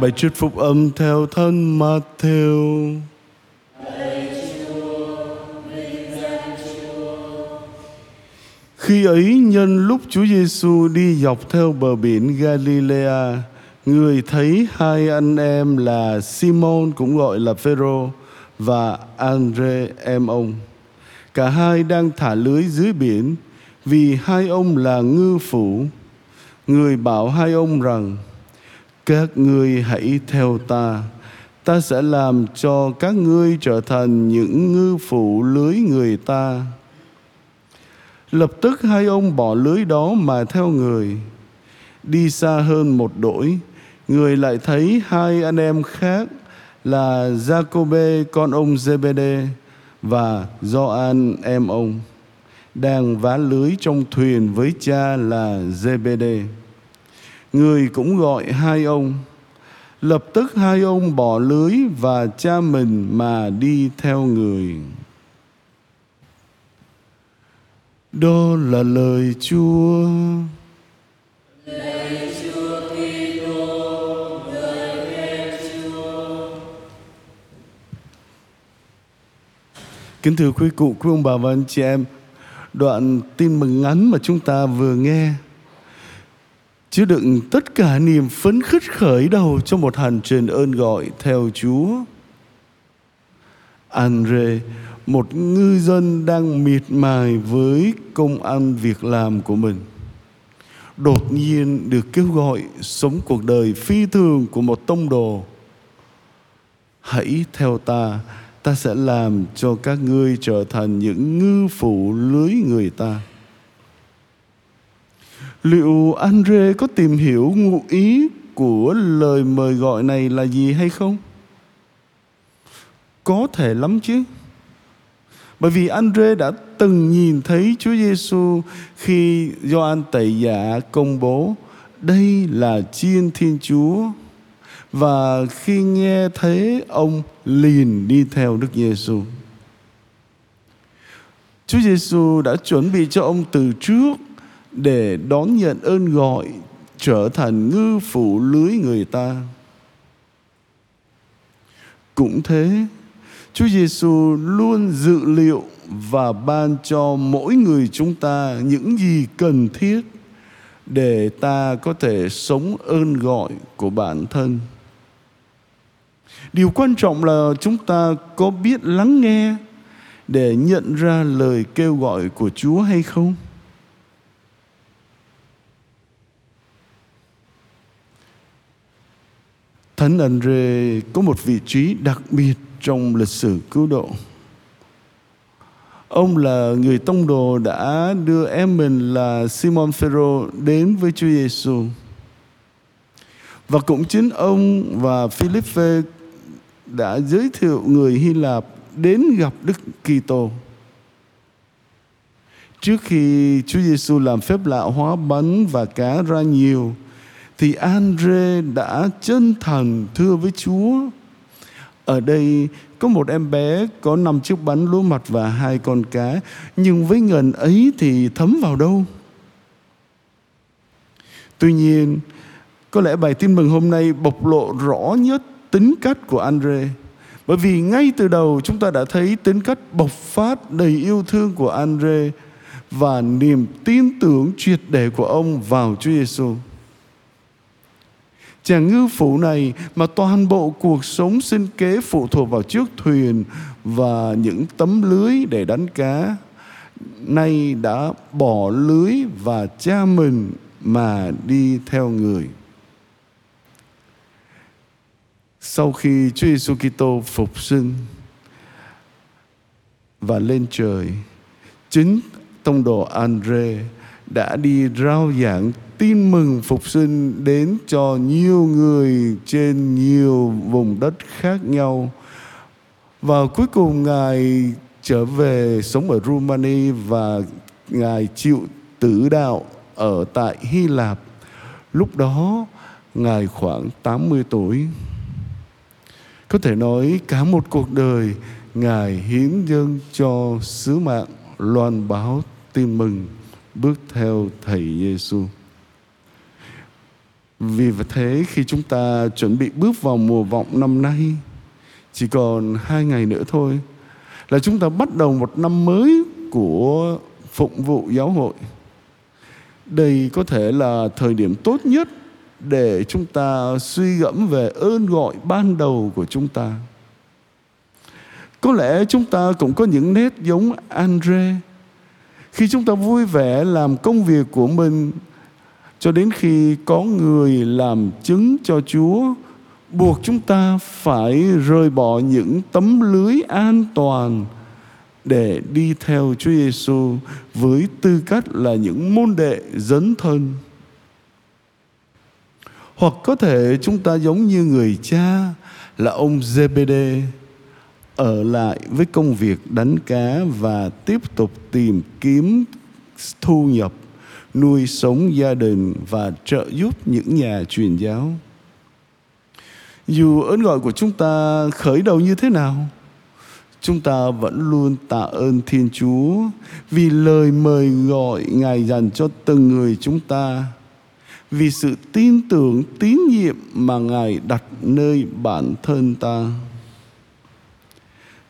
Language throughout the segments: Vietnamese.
Bài trích phúc âm theo thân Matthew. Khi ấy nhân lúc Chúa Giêsu đi dọc theo bờ biển Galilea, người thấy hai anh em là Simon cũng gọi là Phêrô và Andre em ông. Cả hai đang thả lưới dưới biển vì hai ông là ngư phủ. Người bảo hai ông rằng: các ngươi hãy theo ta, ta sẽ làm cho các ngươi trở thành những ngư phủ lưới người ta. Lập tức hai ông bỏ lưới đó mà theo người. Đi xa hơn một đổi, người lại thấy hai anh em khác là Jacobe con ông Zebede và Gioan em ông đang vá lưới trong thuyền với cha là Zebede. Người cũng gọi hai ông. Lập tức hai ông bỏ lưới và cha mình mà đi theo người. Đó là lời Chúa. Chúa Kitô, lời khen Chúa. Kính thưa quý cụ, quý ông bà và anh chị em, đoạn tin mừng ngắn mà chúng ta vừa nghe chứa đựng tất cả niềm phấn khích khởi đầu cho một hành trình ơn gọi theo Chúa. Andre, một ngư dân đang miệt mài với công ăn việc làm của mình. Đột nhiên được kêu gọi sống cuộc đời phi thường của một tông đồ. Hãy theo ta, ta sẽ làm cho các ngươi trở thành những ngư phủ lưới người ta. Liệu Andre có tìm hiểu ngụ ý của lời mời gọi này là gì hay không? Có thể lắm chứ. Bởi vì Andre đã từng nhìn thấy Chúa Giêsu khi Gioan Tẩy Giả công bố đây là chiên Thiên Chúa và khi nghe thấy ông liền đi theo Đức Giêsu. Chúa Giêsu đã chuẩn bị cho ông từ trước để đón nhận ơn gọi trở thành ngư phủ lưới người ta. Cũng thế, Chúa Giêsu luôn dự liệu và ban cho mỗi người chúng ta những gì cần thiết để ta có thể sống ơn gọi của bản thân. Điều quan trọng là chúng ta có biết lắng nghe để nhận ra lời kêu gọi của Chúa hay không? Thánh Andre có một vị trí đặc biệt trong lịch sử cứu độ. Ông là người tông đồ đã đưa em mình là Simon Phêrô đến với Chúa Giêsu. Và cũng chính ông và Philippe đã giới thiệu người Hy Lạp đến gặp Đức Kitô. Trước khi Chúa Giêsu làm phép lạ hóa bánh và cá ra nhiều, thì Andre đã chân thành thưa với Chúa. Ở đây có một em bé có năm chiếc bánh lúa mạch và hai con cá, nhưng với ngần ấy thì thấm vào đâu? Tuy nhiên, có lẽ bài tin mừng hôm nay bộc lộ rõ nhất tính cách của Andre. Bởi vì ngay từ đầu chúng ta đã thấy tính cách bộc phát đầy yêu thương của Andre và niềm tin tưởng triệt để của ông vào Chúa Giêsu. Chàng ngư phủ này mà toàn bộ cuộc sống sinh kế phụ thuộc vào chiếc thuyền và những tấm lưới để đánh cá. Nay đã bỏ lưới và cha mình mà đi theo người. Sau khi Chúa Giêsu Kitô phục sinh và lên trời, chính tông đồ Andre đã đi rao giảng tin mừng phục sinh đến cho nhiều người trên nhiều vùng đất khác nhau. Và cuối cùng Ngài trở về sống ở Rumani và Ngài chịu tử đạo ở tại Hy Lạp. Lúc đó, Ngài khoảng 80 tuổi. Có thể nói cả một cuộc đời, Ngài hiến dâng cho sứ mạng, loan báo tin mừng, bước theo Thầy Giêsu. Vì thế, khi chúng ta chuẩn bị bước vào mùa vọng năm nay, Chỉ còn hai ngày nữa thôi, Là chúng ta bắt đầu một năm mới của phụng vụ giáo hội. Đây có thể là thời điểm tốt nhất Để chúng ta suy gẫm về ơn gọi ban đầu của chúng ta. Có lẽ chúng ta cũng có những nét giống Andre. Khi chúng ta vui vẻ làm công việc của mình cho đến khi có người làm chứng cho Chúa, buộc chúng ta phải rời bỏ những tấm lưới an toàn để đi theo Chúa Giêsu với tư cách là những môn đệ dấn thân. Hoặc có thể chúng ta giống như người cha là ông ZBD ở lại với công việc đánh cá và tiếp tục tìm kiếm thu nhập nuôi sống gia đình và trợ giúp những nhà truyền giáo. Dù ơn gọi của chúng ta khởi đầu như thế nào, chúng ta vẫn luôn tạ ơn Thiên Chúa vì lời mời gọi Ngài dành cho từng người chúng ta, vì sự tin tưởng, tín nhiệm mà Ngài đặt nơi bản thân ta.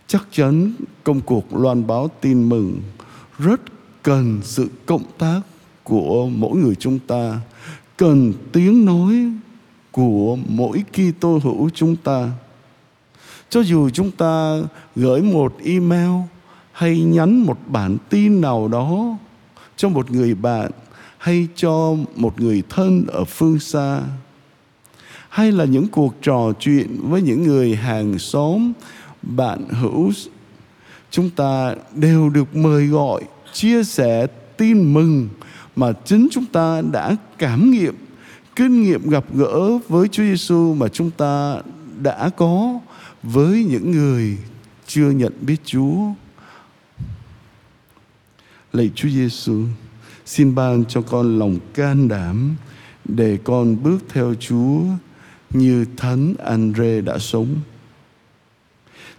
Chắc chắn công cuộc loan báo tin mừng rất cần sự cộng tác của mỗi người chúng ta cần tiếng nói của mỗi Kitô hữu chúng ta. Cho dù chúng ta gửi một email hay nhắn một bản tin nào đó cho một người bạn hay cho một người thân ở phương xa, hay là những cuộc trò chuyện với những người hàng xóm, bạn hữu, chúng ta đều được mời gọi, chia sẻ tin mừng mà chính chúng ta đã cảm nghiệm kinh nghiệm gặp gỡ với Chúa Giêsu mà chúng ta đã có với những người chưa nhận biết Chúa. Lạy Chúa Giêsu, xin ban cho con lòng can đảm để con bước theo Chúa như Thánh Andre đã sống.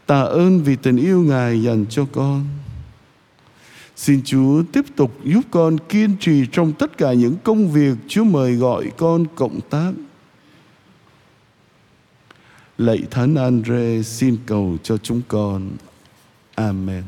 Tạ ơn vì tình yêu Ngài dành cho con. Xin Chúa tiếp tục giúp con kiên trì trong tất cả những công việc Chúa mời gọi con cộng tác. Lạy Thánh Andre xin cầu cho chúng con. Amen.